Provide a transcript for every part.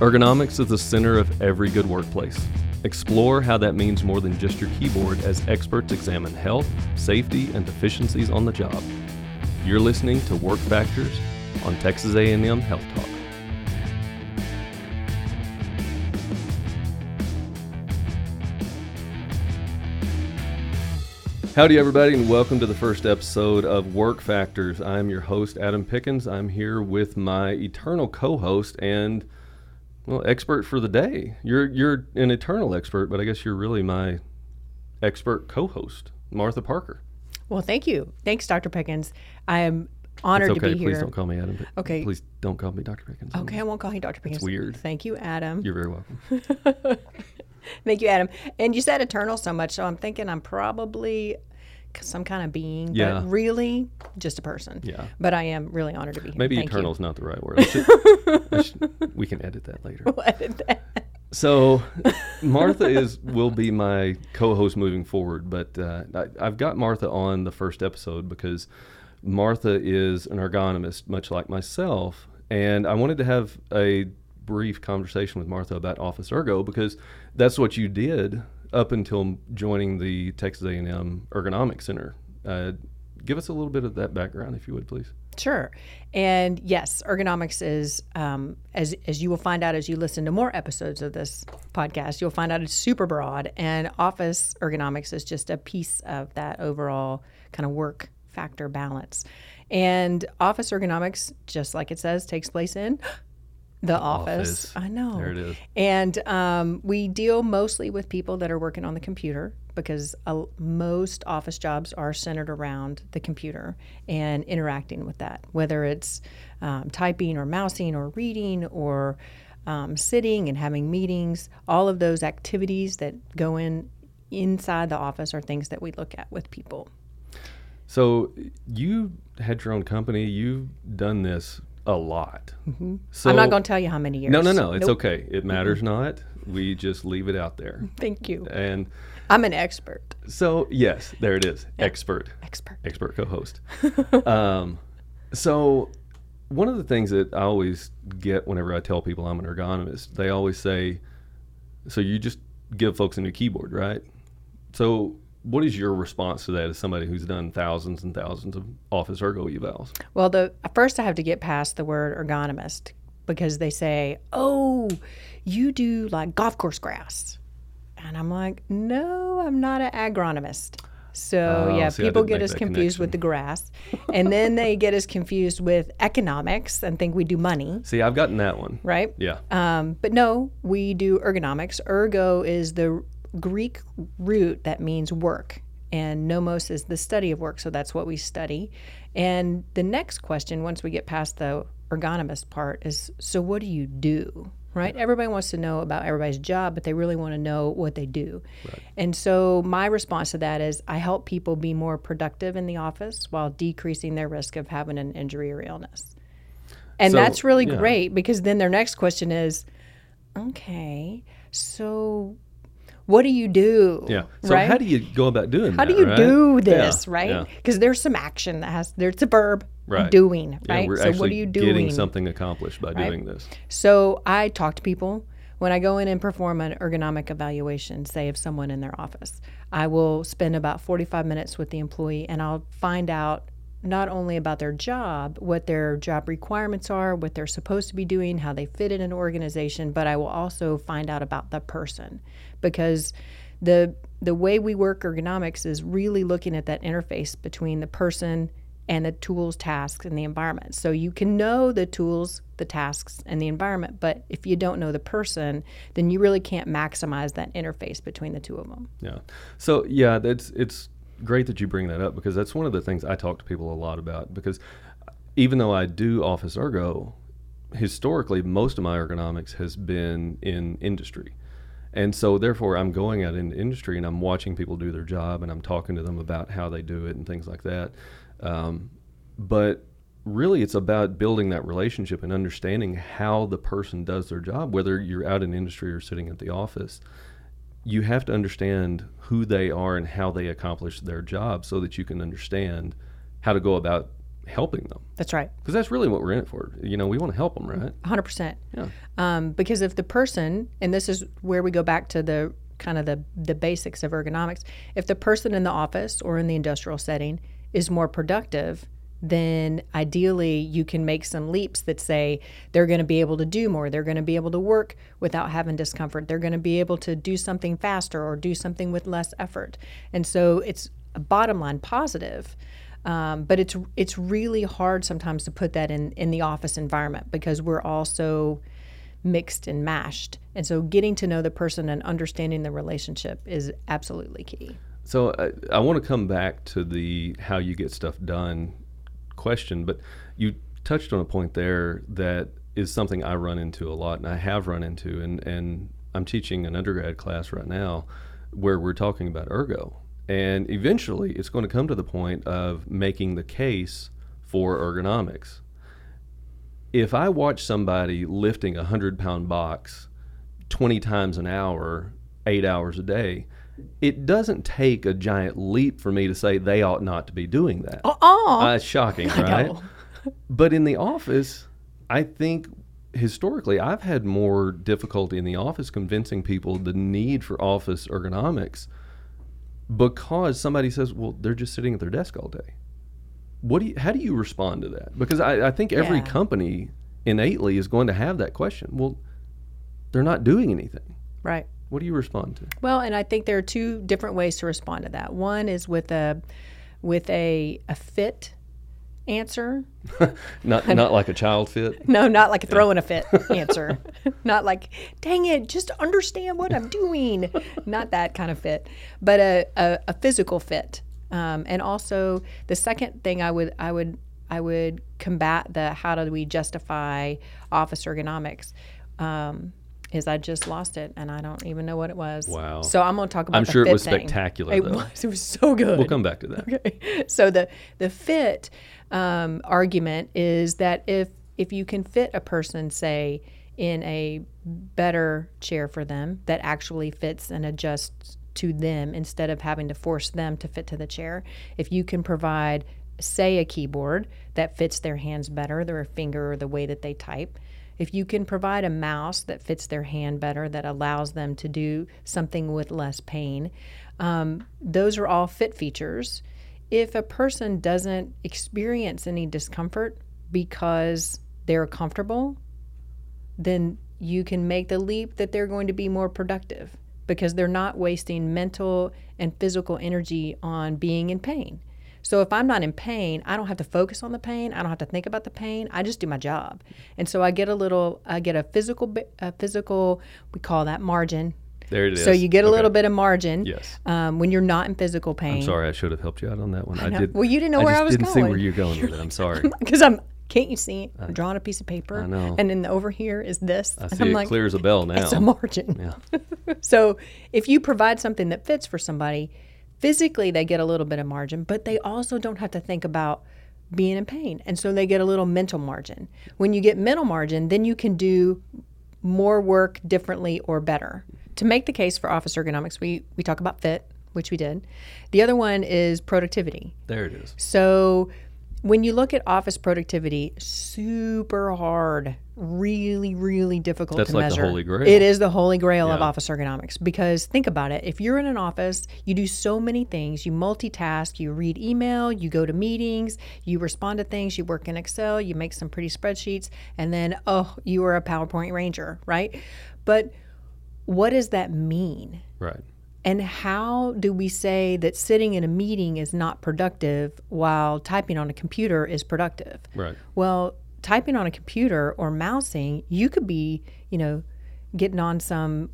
Ergonomics is the center of every good workplace. Explore how that means more than just your keyboard as experts examine health, safety, and deficiencies on the job. You're listening to Work Factors on Texas A&M Health Talk. Howdy, everybody, and welcome to the first episode of Work Factors. I'm your host, Adam Pickens. I'm here with my eternal co-host and well, expert for the day. You're you're an eternal expert, but I guess you're really my expert co-host, Martha Parker. Well, thank you. Thanks, Dr. Pickens. I am honored okay. to be Please here. Please don't call me Adam. Okay. Please don't call me Dr. Pickens. Okay, I won't call you Dr. Pickens. It's weird. Thank you, Adam. You're very welcome. Thank you, Adam. And you said eternal so much, so I'm thinking I'm probably some kind of being, Yeah. but really just a person. Yeah. But I am really honored to be here. Maybe Thank eternal is not the right word. I should- I should- we can edit that later. You. Edit that. So, Martha is will be my co-host moving forward, but uh, I, I've got Martha on the first episode because Martha is an ergonomist, much like myself, and I wanted to have a brief conversation with Martha about Office Ergo because that's what you did up until joining the Texas A&M Ergonomics Center. Uh, give us a little bit of that background, if you would, please. Sure. And yes, ergonomics is, um, as, as you will find out as you listen to more episodes of this podcast, you'll find out it's super broad. And office ergonomics is just a piece of that overall kind of work factor balance. And office ergonomics, just like it says, takes place in the office. Office. I know. There it is. And um, we deal mostly with people that are working on the computer because uh, most office jobs are centered around the computer and interacting with that, whether it's um, typing or mousing or reading or um, sitting and having meetings. All of those activities that go in inside the office are things that we look at with people. So you had your own company. You've done this a lot. Mm-hmm. I'm not going to tell you how many years. No, no, no. It's Nope. okay. It matters not. We just leave it out there. Thank you. And I'm an expert. so, yes, there it is. Expert, Expert. expert co-host. um, so one of the things that I always get whenever I tell people I'm an ergonomist, they always say, "So you just give folks a new keyboard, right?" So. What is your response to that as somebody who's done thousands and thousands of office ergo evals? Well, the first I have to get past the word ergonomist because they say, "Oh, you do like golf course grass," and I'm like, "No, I'm not an agronomist." So Oh, yeah, see, people get us confused with the grass, and then they get us confused with economics and think we do money, See, I've gotten that one. right? Yeah. Um, but no, we do ergonomics. Ergo is the Greek root that means work, and nomos is the study of work. So that's what we study. And the next question, once we get past the ergonomist part, is so what do you do? Right? Everybody wants to know about everybody's job, but they really want to know what they do. And so my response to that is I help people be more productive in the office while decreasing their risk of having an injury or illness. And So, that's really yeah. great because then their next question is, okay, so what do you do? Yeah. So right? how do you go about doing How that? How do you right? do Yeah, this, right? yeah. Because there's some action that has there's a verb Right. doing, Yeah, right? we're so what are you doing? getting something accomplished by doing this. So I talk to people when I go in and perform an ergonomic evaluation, say of someone in their office. I will spend about 45 minutes with the employee and I'll find out not only about their job, what their job requirements are, what they're supposed to be doing, how they fit in an organization, but I will also find out about the person because the the way we work ergonomics is really looking at that interface between the person and the tools, tasks, and the environment. So you can know the tools, the tasks, and the environment, but if you don't know the person, then you really can't maximize that interface between the two of them. Yeah. So yeah, that's it's great that you bring that up because that's one of the things I talk to people a lot about because even though I do office ergo, historically most of my ergonomics has been in industry. And so therefore I'm going out in industry and I'm watching people do their job and I'm talking to them about how they do it and things like that. Um, but really it's about building that relationship and understanding how the person does their job, whether you're out in industry or sitting at the office you have to understand who they are and how they accomplish their job so that you can understand how to go about helping them That's right. because that's really what we're in it for. You know, we want to help them, right? 100%. Yeah. Um, because if the person, and this is where we go back to the kind of the, the basics of ergonomics, if the person in the office or in the industrial setting is more productive, then ideally you can make some leaps that say they're going to be able to do more. They're going to be able to work without having discomfort. They're going to be able to do something faster or do something with less effort. And so it's a bottom line positive. Um, but it's it's really hard sometimes to put that in in the office environment because we're all so mixed and mashed. And so getting to know the person and understanding the relationship is absolutely key. So I, I want to come back to the how you get stuff done question, but you touched on a point there that is something I run into a lot, and I have run into, and and I'm teaching an undergrad class right now where we're talking about ergo, and eventually it's going to come to the point of making the case for ergonomics. If I watch somebody lifting a hundred pound box 20 times an hour, eight hours a day, it doesn't take a giant leap for me to say they ought not to be doing that. Oh, Uh, it's shocking, right? But in the office, I think historically I've had more difficulty in the office convincing people the need for office ergonomics because somebody says, "Well, they're just sitting at their desk all day." What do you? How do you respond to that? Because I, I think every Yeah. company innately is going to have that question. Well, they're not doing anything. right. What do you respond to? Well, and I think there are two different ways to respond to that. One is with a with a a fit answer. Not not like a child fit. No, not like a throwing a fit answer. not like, dang it, just understand what I'm doing. not that kind of fit, but a, a, a physical fit. Um, and also the second thing I would I would I would combat the how do we justify office ergonomics. Um, is I just lost it and I don't even know what it was. Wow. So I'm going to talk about. I'm the sure it was thing. spectacular, It though. was. It was so good. We'll come back to that. Okay. So the the fit um, argument is that if if you can fit a person, say, in a better chair for them that actually fits and adjusts to them instead of having to force them to fit to the chair, if you can provide, say, a keyboard that fits their hands better, their finger, or the way that they type. If you can provide a mouse that fits their hand better, that allows them to do something with less pain, um, those are all fit features. If a person doesn't experience any discomfort because they're comfortable, then you can make the leap that they're going to be more productive because they're not wasting mental and physical energy on being in pain. So if I'm not in pain, I don't have to focus on the pain. I don't have to think about the pain. I just do my job. And so I get a little, I get a physical, a physical, we call that margin. There it is. So you get a Okay. little bit of margin Yes. um, when you're not in physical pain. I'm sorry, I should have helped you out on that one. I, know. did. Well, you didn't know I where I was didn't see where going. you're going with it. I'm sorry. Because I'm, can't you see? I'm drawing a piece of paper. I know. And then over here is this. I and see I'm it like, clear as a bell now. it's a margin. yeah. So if you provide something that fits for somebody, physically they get a little bit of margin, but they also don't have to think about being in pain. And so they get a little mental margin. When you get mental margin, then you can do more work differently or better. To make the case for office ergonomics, we, we talk about fit, which we did. The other one is productivity. There it is. So when you look at office productivity, super hard, really, really difficult That's to like the measure. holy grail. It is the holy grail of office ergonomics because think about it. If you're in an office, you do so many things. You multitask, you read email, you go to meetings, you respond to things, you work in Excel, you make some pretty spreadsheets, and then, oh, you are a PowerPoint ranger, right? But what does that mean? Right. And how do we say that sitting in a meeting is not productive while typing on a computer is productive? Right. Well, typing on a computer or mousing, you could be, you know, getting on some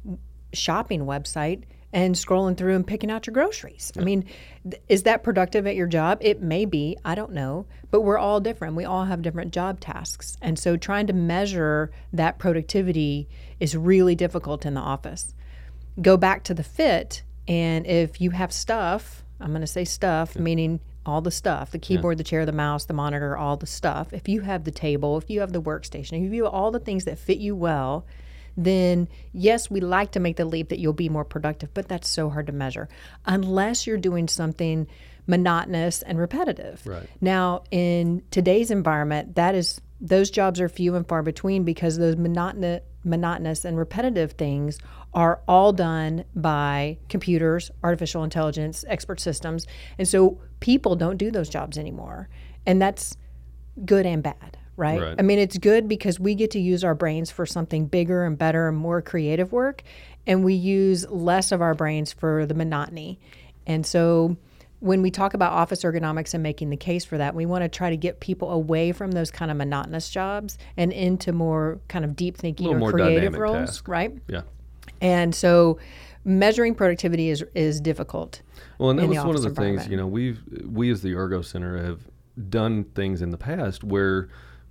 shopping website and scrolling through and picking out your groceries. I mean, th- is that productive at your job? It may be, I don't know, but we're all different. We all have different job tasks. And so trying to measure that productivity is really difficult in the office go back to the fit and if you have stuff i'm going to say stuff meaning all the stuff the keyboard the chair the mouse the monitor all the stuff. If you have the table if you have the workstation if you have all the things that fit you well then yes, we like to make the leap that you'll be more productive, but that's so hard to measure. Unless you're doing something monotonous and repetitive. Right. Now, in today's environment, that is those jobs are few and far between because those monotonous monotonous and repetitive things are all done by computers, artificial intelligence, expert systems. And so people don't do those jobs anymore. And that's good and bad, right? Right. I mean, it's good because we get to use our brains for something bigger and better and more creative work. And we use less of our brains for the monotony. And so when we talk about office ergonomics and making the case for that, we want to try to get people away from those kind of monotonous jobs and into more kind of deep thinking or more creative roles, task. right? Yeah. And so measuring productivity is is difficult. Well, and that was one of the things, you know, we've we as the Ergo Center have done things in the past where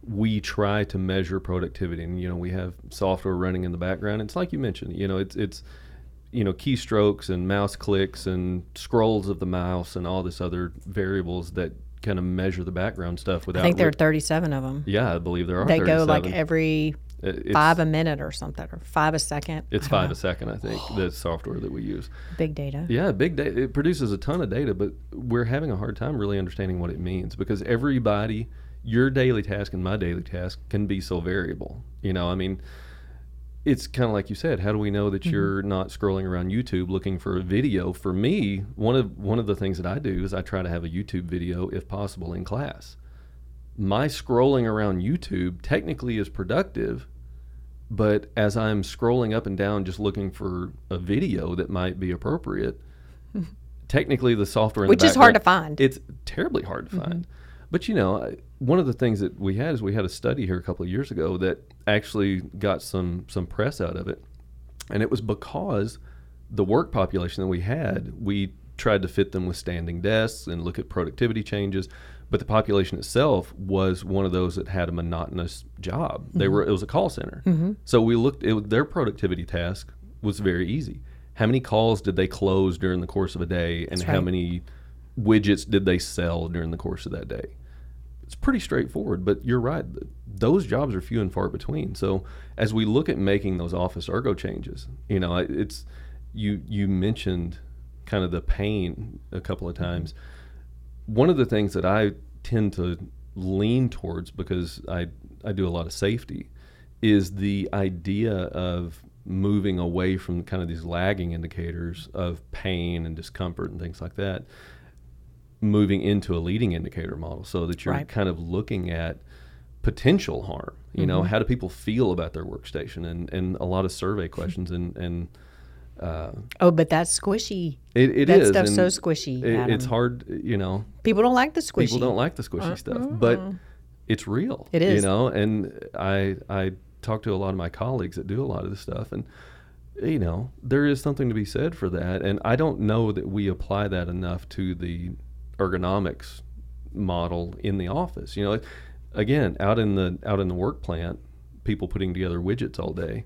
we try to measure productivity, and you know, we have software running in the background. It's like you mentioned, you know, it's it's you know keystrokes and mouse clicks and scrolls of the mouse and all this other variables that kind of measure the background stuff without. I think there are 37 of them. yeah, I believe there are. They go like every it's, five a minute or something, or five a second. It's five know. a second, I think. the software that we use. Big data. Yeah, big data. It produces a ton of data, but we're having a hard time really understanding what it means because everybody, your daily task and my daily task can be so variable. You know, I mean, it's kind of like you said. How do we know that you're not scrolling around YouTube looking for a video? For me, one of one of the things that I do is I try to have a YouTube video, if possible, in class. My scrolling around YouTube technically is productive, but as I'm scrolling up and down just looking for a video that might be appropriate, technically the software in Which the is hard to find. Mm-hmm. It's terribly hard to find. But you know, one of the things that we had is we had a study here a couple of years ago that actually got some some press out of it, and it was because the work population that we had, we tried to fit them with standing desks and look at productivity changes. But the population itself was one of those that had a monotonous job. They Mm-hmm. were it was a call center, so we looked. It, their productivity task was very easy. How many calls did they close during the course of a day, and That's how right. many widgets did they sell during the course of that day? It's pretty straightforward, but you're right. Those jobs are few and far between. So as we look at making those office ergo changes, you know, it's you you mentioned kind of the pain a couple of times. One of the things that I tend to lean towards because I I do a lot of safety is the idea of moving away from kind of these lagging indicators of pain and discomfort and things like that moving into a leading indicator model so that you're Right. kind of looking at potential harm you know how do people feel about their workstation and and a lot of survey questions and and uh, Oh, but that's squishy. it, it That is, stuff's so squishy, it- it's hard you know People don't like the squishy. people don't like the squishy stuff but it's real It you know and i i talk to a lot of my colleagues that do a lot of this stuff and you know there is something to be said for that and i don't know that we apply that enough to the ergonomics model in the office you know again out in the out in the work plant people putting together widgets all day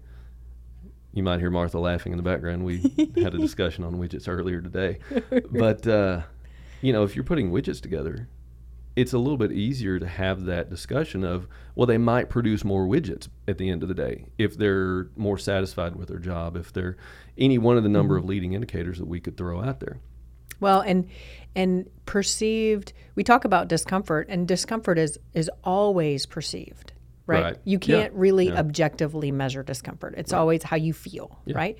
you might hear Martha laughing in the background. We had a discussion on widgets earlier today. But, uh, you know, if you're putting widgets together, it's a little bit easier to have that discussion of, well, they might produce more widgets at the end of the day if they're more satisfied with their job, if they're any one of the number of leading indicators that we could throw out there. Well, and and perceived. We talk about discomfort, and discomfort is is always perceived, right? Right. You can't really Yeah. objectively measure discomfort. It's always how you feel, right?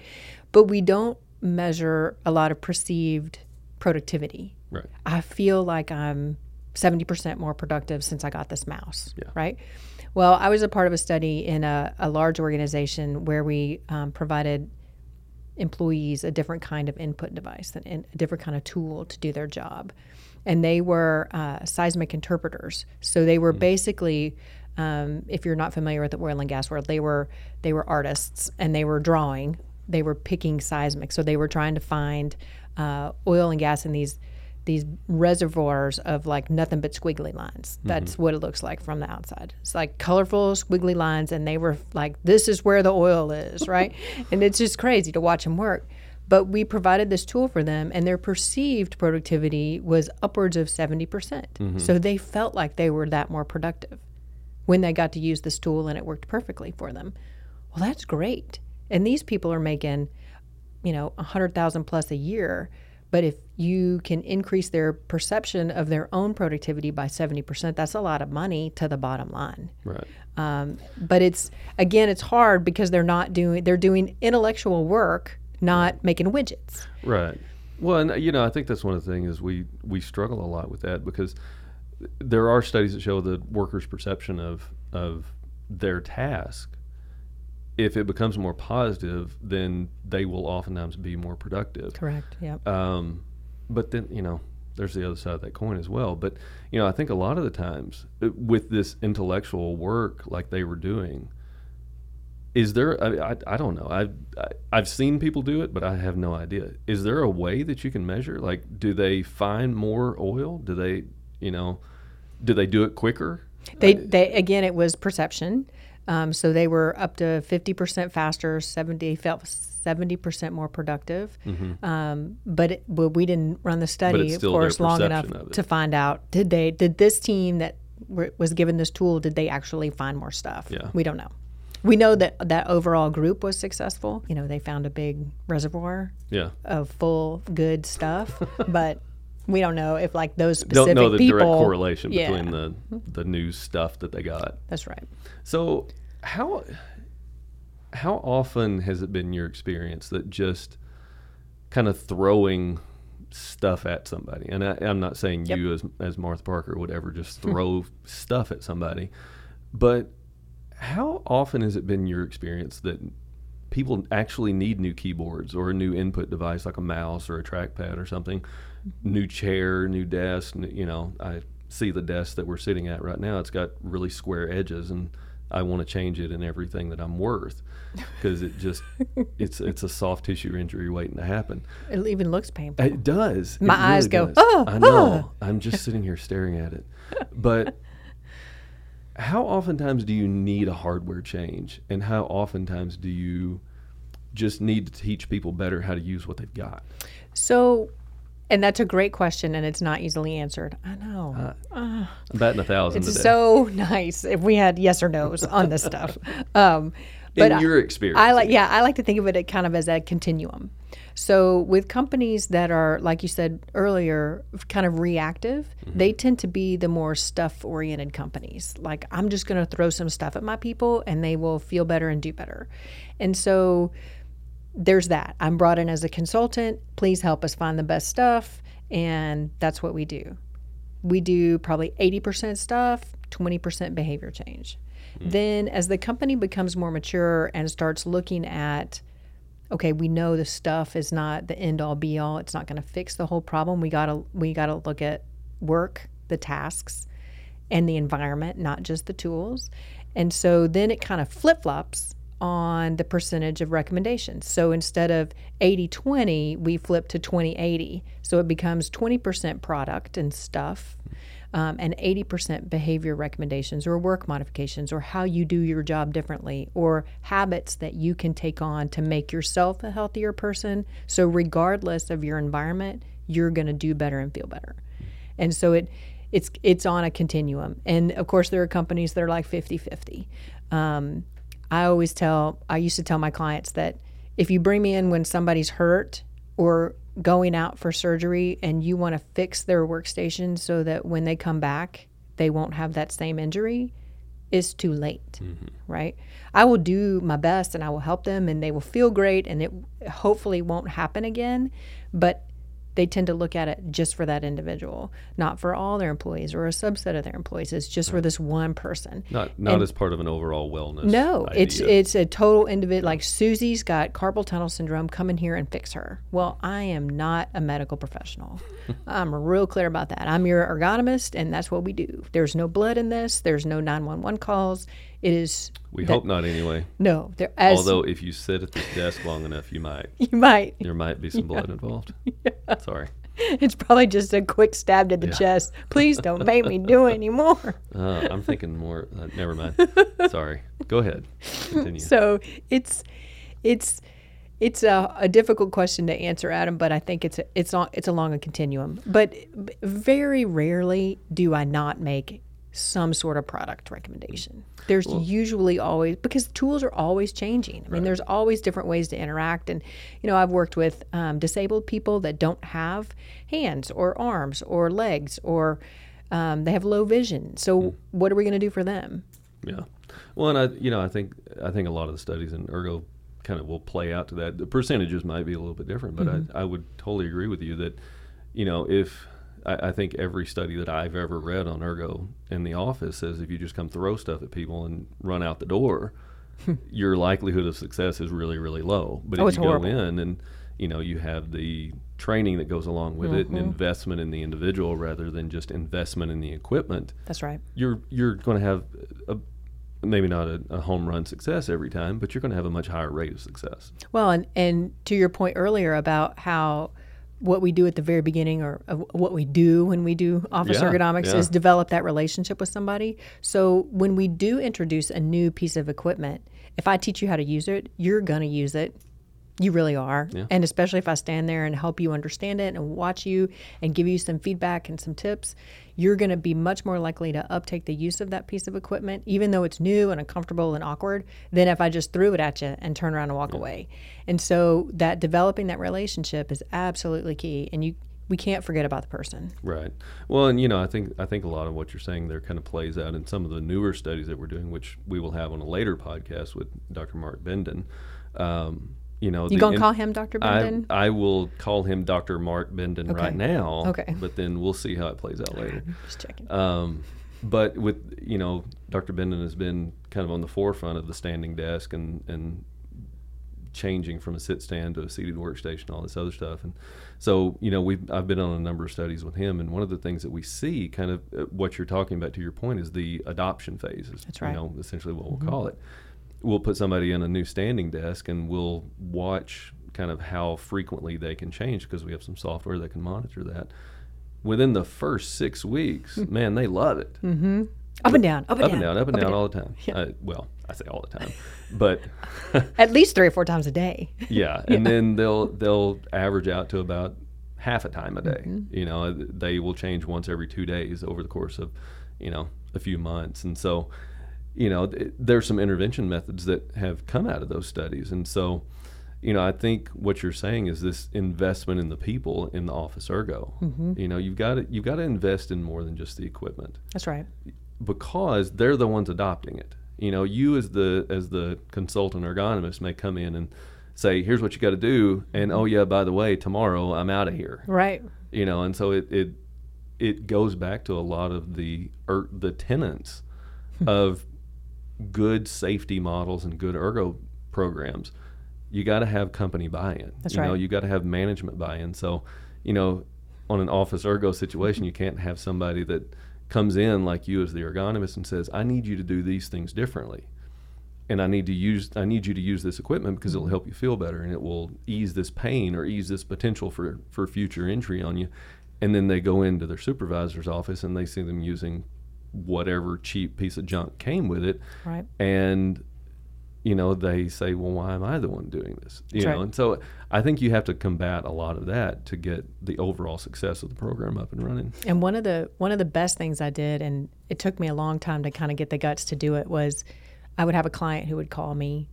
But we don't measure a lot of perceived productivity. Right. I feel like I'm 70% more productive since I got this mouse, Yeah. right? Well, I was a part of a study in a, a large organization where we um, provided employees a different kind of input device and, a different kind of tool to do their job. And they were uh, seismic interpreters. So they were basically, um, if you're not familiar with the oil and gas world, they were they were artists and they were drawing. They were picking seismic. So they were trying to find uh, oil and gas in these these reservoirs of like nothing but squiggly lines. Mm-hmm. That's what it looks like from the outside. It's like colorful squiggly lines, and they were like, "This is where the oil is," right? and it's just crazy to watch them work. But we provided this tool for them, and their perceived productivity was upwards of seventy percent. Mm-hmm. So they felt like they were that more productive when they got to use this tool, and it worked perfectly for them. Well, that's great. And these people are making, you know, a hundred thousand plus a year. But if you can increase their perception of their own productivity by 70%, that's a lot of money to the bottom line. Right. Um, but it's again, it's hard because they're not doing they're doing intellectual work, not making widgets. Right. Well, and you know, I think that's one of the things is we we struggle a lot with that because there are studies that show the workers' perception of of their task. If it becomes more positive, then they will oftentimes be more productive. Correct. Yep. Um, but then you know, there's the other side of that coin as well. But you know, I think a lot of the times uh, with this intellectual work, like they were doing, is there? I, I, I don't know. I've I, I've seen people do it, but I have no idea. Is there a way that you can measure? Like, do they find more oil? Do they, you know, do they do it quicker? They they again, it was perception. Um, so they were up to 50% faster, 70 felt 70% more productive. Um, but, it, but we didn't run the study, of course, long enough perception of it. to find out did they did this team that were, was given this tool did they actually find more stuff? Yeah. We don't know. We know that that overall group was successful. You know, they found a big reservoir Yeah. of full good stuff, but we don't know if like those specific Don't know the people. direct correlation Yeah. between the the new stuff that they got. That's right. So how how often has it been your experience that just kind of throwing stuff at somebody? And I, I'm not saying Yep. you as as Martha Parker would ever just throw stuff at somebody, but how often has it been your experience that people actually need new keyboards or a new input device like a mouse or a trackpad or something, new chair, new desk? You know, I see the desk that we're sitting at right now. It's got really square edges, and I want to change it in everything that I'm worth because it just it's it's a soft tissue injury waiting to happen. It even looks painful. It does. It My eyes go, does. "Oh, I know. Oh. I'm just sitting here staring at it. But how oftentimes do you need a hardware change? And how oftentimes do you just need to teach people better how to use what they've got? So, and that's a great question, and it's not easily answered. I know. uh I'm batting a thousand it's today. so nice if we had yes or no's on this stuff. Um, but In your experience. I like, yeah, I like to think of it kind of as a continuum. So with companies that are, like you said earlier, kind of reactive, they tend to be the more stuff-oriented companies. Like I'm just going to throw some stuff at my people, and they will feel better and do better. And so there's that. I'm brought in as a consultant. Please help us find the best stuff, and that's what we do. We do probably 80% stuff, 20% behavior change. Hmm. Then, as the company becomes more mature and starts looking at, okay, we know the stuff is not the end all be all. It's not going to fix the whole problem. We gotta we gotta look at work, the tasks, and the environment, not just the tools. And so then it kind of flip flops on the percentage of recommendations. So instead of 80 20, we flip to 20 80. So it becomes 20% product and stuff. Um, and 80% behavior recommendations or work modifications or how you do your job differently or habits that you can take on to make yourself a healthier person. So, regardless of your environment, you're going to do better and feel better. And so it it's it's on a continuum. And of course there are companies that are like 50-50. Um, I always tell I used to tell my clients that if you bring me in when somebody's hurt or going out for surgery and you want to fix their workstation so that when they come back they won't have that same injury it's too late mm-hmm. right? I will do my best and i will help them and they will feel great and it hopefully won't happen again but they tend to look at it just for that individual not for all their employees or a subset of their employees it's just for this one person not not as part of an overall wellness. no, it's it's a total individual. Like Susie's got carpal tunnel syndrome. Come in here and fix her. Well, I am not a medical professional. I'm real clear about that. I'm your ergonomist, and that's what we do. There's no blood in this. There's no 911 calls. It is we hope not anyway. no. There as Although if you sit at this desk long enough, you might you might. there might be some blood involved. Sorry. It's probably just a quick stab to the chest. Please don't make me do it anymore. Uh, I'm thinking more. Uh, never mind. Sorry. Go ahead. Continue. So it's it's it's a, a difficult question to answer, Adam. But I think it's a, it's on it's along a continuum. But very rarely do I not make some sort of product recommendation. There's usually always because tools are always changing. I mean, there's always different ways to interact. And you know, I've worked with um, disabled people that don't have hands or arms or legs or um, they have low vision. So what are we going to do for them? Yeah. Well, and I, you know, I think I think a lot of the studies in ergo kind of will play out to that. The percentages might be a little bit different, but I, I would totally agree with you that, you know, if I, I think every study that I've ever read on ergo in the office says if you just come throw stuff at people and run out the door, your likelihood of success is really really low. But Oh, if you horrible. go in and you know you have the training that goes along with it and mm-hmm. investment in the individual rather than just investment in the equipment That's right. you're you're going to have a, maybe not a, a home run success every time, but you're going to have a much higher rate of success. Well, and, and to your point earlier about how what we do at the very beginning or what we do when we do office Yeah, ergonomics yeah. is develop that relationship with somebody. So when we do introduce a new piece of equipment, if I teach you how to use it, you're going to use it. You really are. Yeah. And especially if I stand there and help you understand it and watch you and give you some feedback and some tips, you're going to be much more likely to uptake the use of that piece of equipment, even though it's new and uncomfortable and awkward, than if I just threw it at you and turn around and walk away. And so that developing that relationship is absolutely key. And you, we can't forget about the person. Right. Well, and you know, I think I think a lot of what you're saying there kind of plays out in some of the newer studies that we're doing, which we will have on a later podcast with Dr. Mark Benden. Um, you know, You gonna in- call him Dr. Benden? I, I will call him Dr. Mark Benden right now. Okay. But then we'll see how it plays out later. Just checking. Um, but with you know, Dr. Benden has been kind of on the forefront of the standing desk and and changing from a sit stand to a seated workstation, all this other stuff. And so you know, we I've been on a number of studies with him, and one of the things that we see, kind of uh, what you're talking about to your point, is the adoption phases. That's right. You know, essentially what we'll call it. We'll put somebody in a new standing desk, and we'll watch kind of how frequently they can change because we have some software that can monitor that. Within the first six weeks, man, they love it up and down, up and up down, and down, up and down, all the time. Yeah. Uh, well, I say all the time, but At least three or four times a day. yeah, and then they'll they'll average out to about half a time a day. Mm-hmm. You know, they will change once every two days over the course of you know a few months, and so you know there's some intervention methods that have come out of those studies, and so you know I think what you're saying is this investment in the people in the office ergo. Mm-hmm. You know, you've got to you've got to invest in more than just the equipment That's right. because they're the ones adopting it. You know, you as the as the consultant ergonomist may come in and say, "Here's what you got to do," and oh yeah, by the way, tomorrow I'm out of here. Right. You know, and so it it it goes back to a lot of the er, the tenets of good safety models and good ergo programs. You got to have company buy-in. That's you know, you got to have management buy-in. So, you know, on an office ergo situation, you can't have somebody that comes in like you as the ergonomist and says, "I need you to do these things differently." And I need to use I need you to use this equipment because it'll help you feel better and it will ease this pain or ease this potential for for future injury on you. And then they go into their supervisor's office and they see them using whatever cheap piece of junk came with it Right. and you know they say well why am i the one doing this you That's know right. and so i think you have to combat a lot of that to get the overall success of the program up and running And one of the one of the best things I did, and it took me a long time to kind of get the guts to do it, was I would have a client who would call me,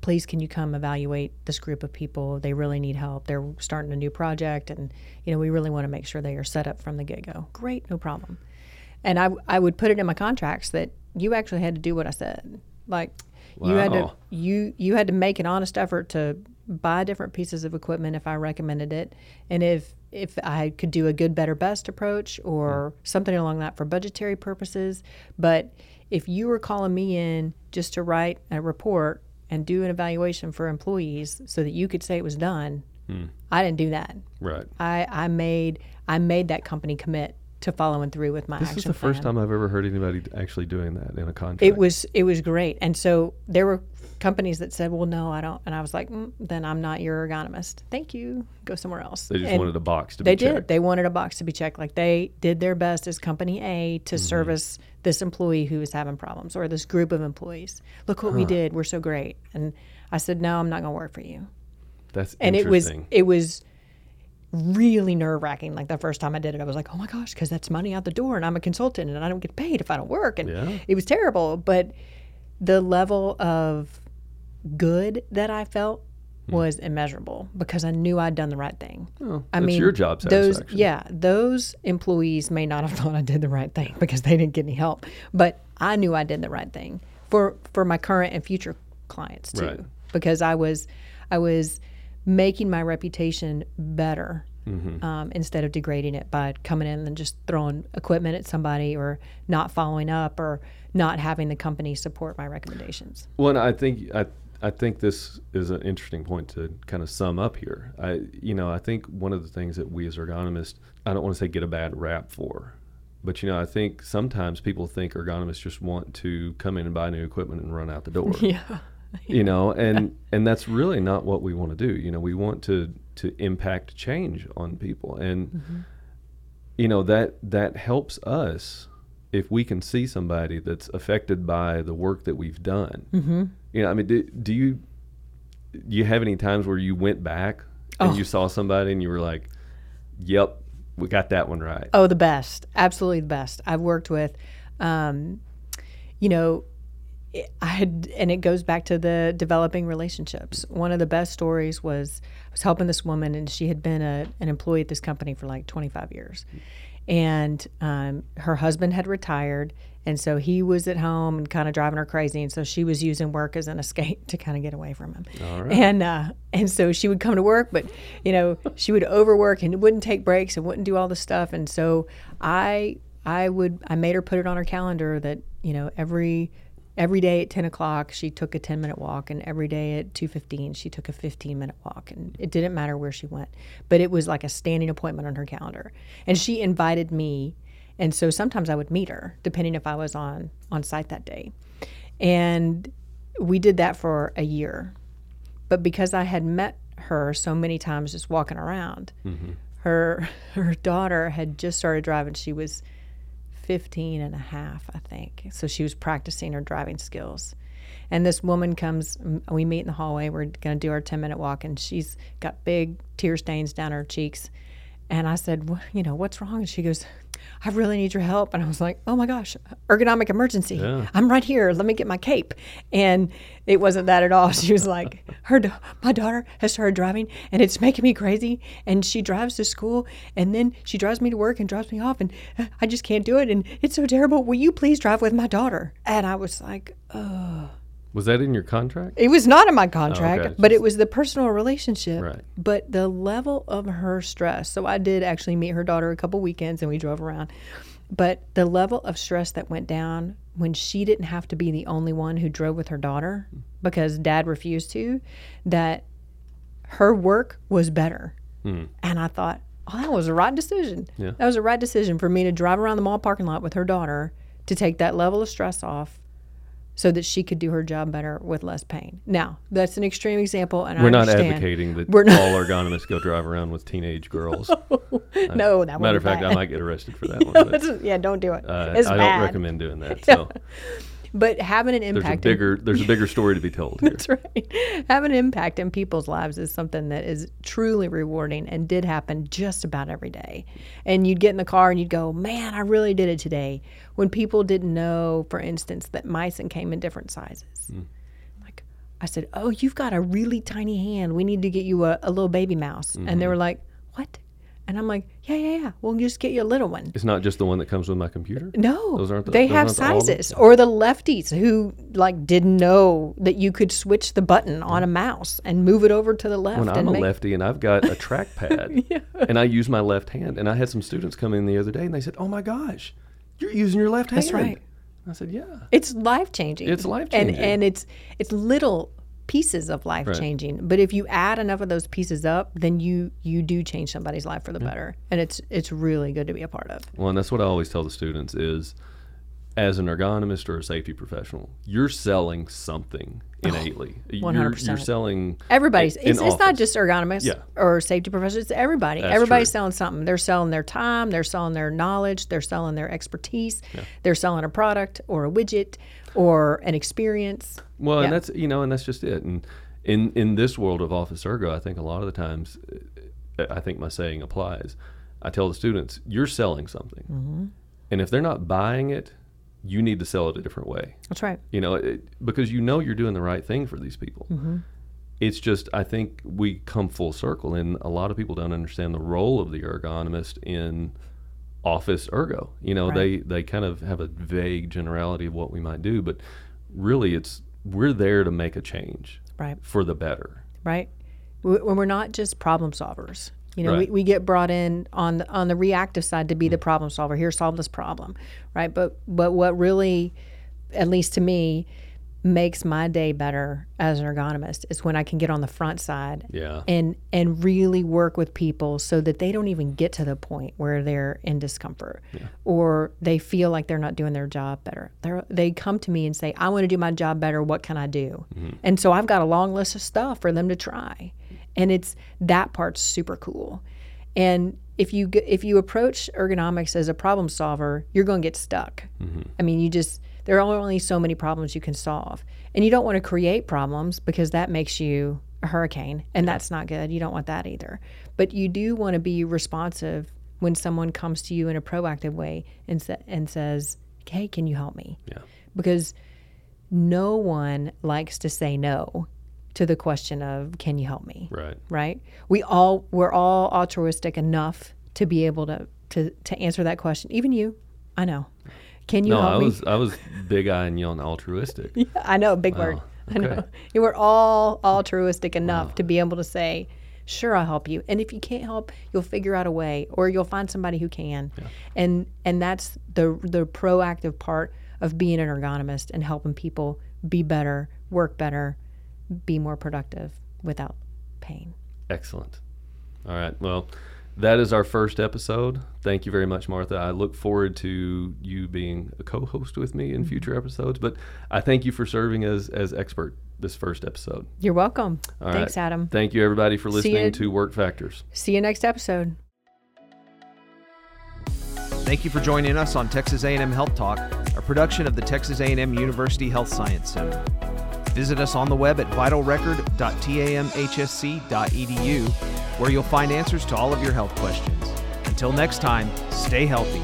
"Please, can you come evaluate this group of people? They really need help. They're starting a new project, and you know we really want to make sure they are set up from the get go." Great, no problem. And I I would put it in my contracts that you actually had to do what I said. Like you had to you you had to make an honest effort to buy different pieces of equipment if I recommended it, and if if I could do a good, better, best approach or something along that for budgetary purposes. But if you were calling me in just to write a report and do an evaluation for employees so that you could say it was done, hmm. I didn't do that. right I, I made I made that company commit to following through with my this is the first time i've ever heard anybody actually doing that in a contract It was it was great, and so there were companies that said, "Well, no, I don't," and I was like, mm, "Then I'm not your ergonomist. Thank you. Go somewhere else." they just And wanted a box to They be They did. checked They wanted a box to be checked. Like they did their best as company A to Mm-hmm. service this employee who was having problems or this group of employees. Look what we did. We're so great. And I said, "No, I'm not going to work for you." that's And it was it was really nerve wracking. Like the first time I did it, I was like, oh my gosh, because that's money out the door, and I'm a consultant, and I don't get paid if I don't work, and Yeah. it was terrible. But the level of good that I felt hmm. was immeasurable because I knew I'd done the right thing. Oh, I mean, your job those yeah, those employees may not have thought I did the right thing because they didn't get any help, but I knew I did the right thing for for my current and future clients too, Right. because I was I was making my reputation better. Mm-hmm. Um, instead of degrading it by coming in and just throwing equipment at somebody or not following up or not having the company support my recommendations. Well, and I think I I think this is an interesting point to kind of sum up here. I you know I think one of the things that we as ergonomists I don't want to say get a bad rap for, but you know I think sometimes people think ergonomists just want to come in and buy new equipment and run out the door. Yeah. you know and and that's really not what we want to do you know we want to to impact change on people and you know that that helps us if we can see somebody that's affected by the work that we've done Mm-hmm. you know i mean do, do you do you have any times where you went back and Oh. you saw somebody and you were like yep we got that one right Oh, the best. Absolutely the best. I've worked with, um, you know, I had, and it goes back to the developing relationships. One of the best stories was I was helping this woman, and she had been a, an employee at this company for like 25 years. And um, her husband had retired, and so he was at home and kind of driving her crazy. And so she was using work as an escape to kind of get away from him. Right. And uh, and so she would come to work, but you know she would overwork and wouldn't take breaks and wouldn't do all the stuff. And so I I would I made her put it on her calendar that you know every every day at 10 o'clock she took a 10 minute walk and every day at 2.15 she took a 15 minute walk and it didn't matter where she went. But it was like a standing appointment on her calendar. And she invited me and so sometimes i would meet her depending if i was on on site that day. And we did that for a year. But because i had met her so many times just walking around mm-hmm. her her daughter had just started driving. She was 15 and a half, I think. So she was practicing her driving skills. And this woman comes, we meet in the hallway. We're going to do our 10 minute walk, and she's got big tear stains down her cheeks. And I said, "Wha- You know, what's wrong? And she goes, I really need your help. And I was like, Oh my gosh, ergonomic emergency. Yeah. I'm right here. Let me get my cape. And it wasn't that at all. She was like, her, da- my daughter has started driving and it's making me crazy. And she drives to school and then she drives me to work and drops me off. And I just can't do it. And it's so terrible. Will you please drive with my daughter? And I was like, oh. Was that in your contract It was not in my contract, Oh, okay. but it was the personal relationship. Right. But the level of her stress. So I did actually meet her daughter a couple weekends and we drove around. But the level of stress that went down when she didn't have to be the only one who drove with her daughter because dad refused to, that her work was better. Hmm. And I thought, oh, that was a right decision. Yeah. That was a right decision for me to drive around the mall parking lot with her daughter to take that level of stress off so that she could do her job better with less pain. Now, that's an extreme example, and we're I not advocating that We're not- all ergonomists go drive around with teenage girls No, that Matter of fact, bad. I might get arrested for that one. But, yeah, don't do it. uh, I bad. don't recommend doing that. So But having an there's a impact. in- there's a bigger story to be told here. That's right. Having an impact in people's lives is something that is truly rewarding and did happen just about every day. And you'd get in the car and you'd go, Man, I really did it today. When people didn't know, for instance, that meissen came in different sizes. Hmm. Like, I said, Oh, you've got a really tiny hand. We need to get you a, a little baby mouse. And they mm-hmm. were like, What? And I'm like, Yeah, yeah, yeah. We'll just get you a little one. It's not just the one that comes with my computer. No, Those aren't the- they those have aren't the all of them? sizes. Or the lefties who like didn't know that you could switch the button on a mouse and move it over to the left. When I'm a make, lefty and I've got a trackpad yeah. and I use my left hand, and I had some students come in the other day and they said, "Oh my gosh, you're using your left hand." That's right. I said, "Yeah." It's life changing. It's life-changing. and and it's it's little pieces of life changing. But if you add enough of those pieces up, then you you do change somebody's life for the better, and it's it's really good to be a part of. Well, and that's what I always tell the students is as an ergonomist or a safety professional, you're selling something innately. You're, you're selling Everybody's. It's, it's not just ergonomists Yeah. or safety professionals. It's everybody. That's Everybody's true. selling something. They're selling their time. They're selling their knowledge. They're selling their expertise. They're selling a product or a widget or an experience. Well, Yeah. and that's you know, and that's just it. And in in this world of office ergo, I think a lot of the times, I think my saying applies. I tell the students, you're selling something. Mm-hmm. And if they're not buying it, you need to sell it a different way. That's right. You know, it, because you know you're doing the right thing for these people. Mm-hmm. It's just, I think we come full circle, and a lot of people don't understand the role of the ergonomist in office ergo. You know, Right. they they kind of have a vague generality of what we might do, but really, it's we're there to make a change Right. for the better. right? When we're not just problem solvers. You know, Right. we, we get brought in on the, on the reactive side to be the mm. problem solver. Here, solve this problem, right? But but what really, at least to me, makes my day better as an ergonomist is when I can get on the front side Yeah. and and really work with people so that they don't even get to the point where they're in discomfort or they feel like they're not doing their job better. They they come to me and say, "I want to do my job better. What can I do?" Mm-hmm. And so I've got a long list of stuff for them to try. And it's that part's super cool. And if you if you approach ergonomics as a problem solver, you're going to get stuck. Mm-hmm. I mean, you just there are only so many problems you can solve, and you don't want to create problems because that makes you a hurricane, and that's not good. You don't want that either. But you do want to be responsive when someone comes to you in a proactive way and sa- and says, "Hey, can you help me?" Yeah. Because no one likes to say no to the question of, "Can you help me?" Right. right? We all we're all altruistic enough to be able to to to answer that question. Even you, I know. Can you No, help I me? was I was big eyeing you on altruistic. I know, big word. I know. You were all altruistic enough to be able to say, "Sure, I'll help you." And if you can't help, you'll figure out a way, or you'll find somebody who can. And and that's the the proactive part of being an ergonomist and helping people be better, work better, be more productive without pain. Excellent. All right. Well, that is our first episode. Thank you very much, Martha. I look forward to you being a co-host with me Mm-hmm. in future episodes. But I thank you for serving as as expert this first episode. You're welcome. All Thanks, right. Adam. Thank you, everybody, for listening you- to Work Factors. See you next episode. Thank you for joining us on Texas A&M Health Talk, a production of the Texas A&M University Health Science Center. Visit us on the web at vitalrecord.tamhsc.edu, where you'll find answers to all of your health questions. Until next time, stay healthy.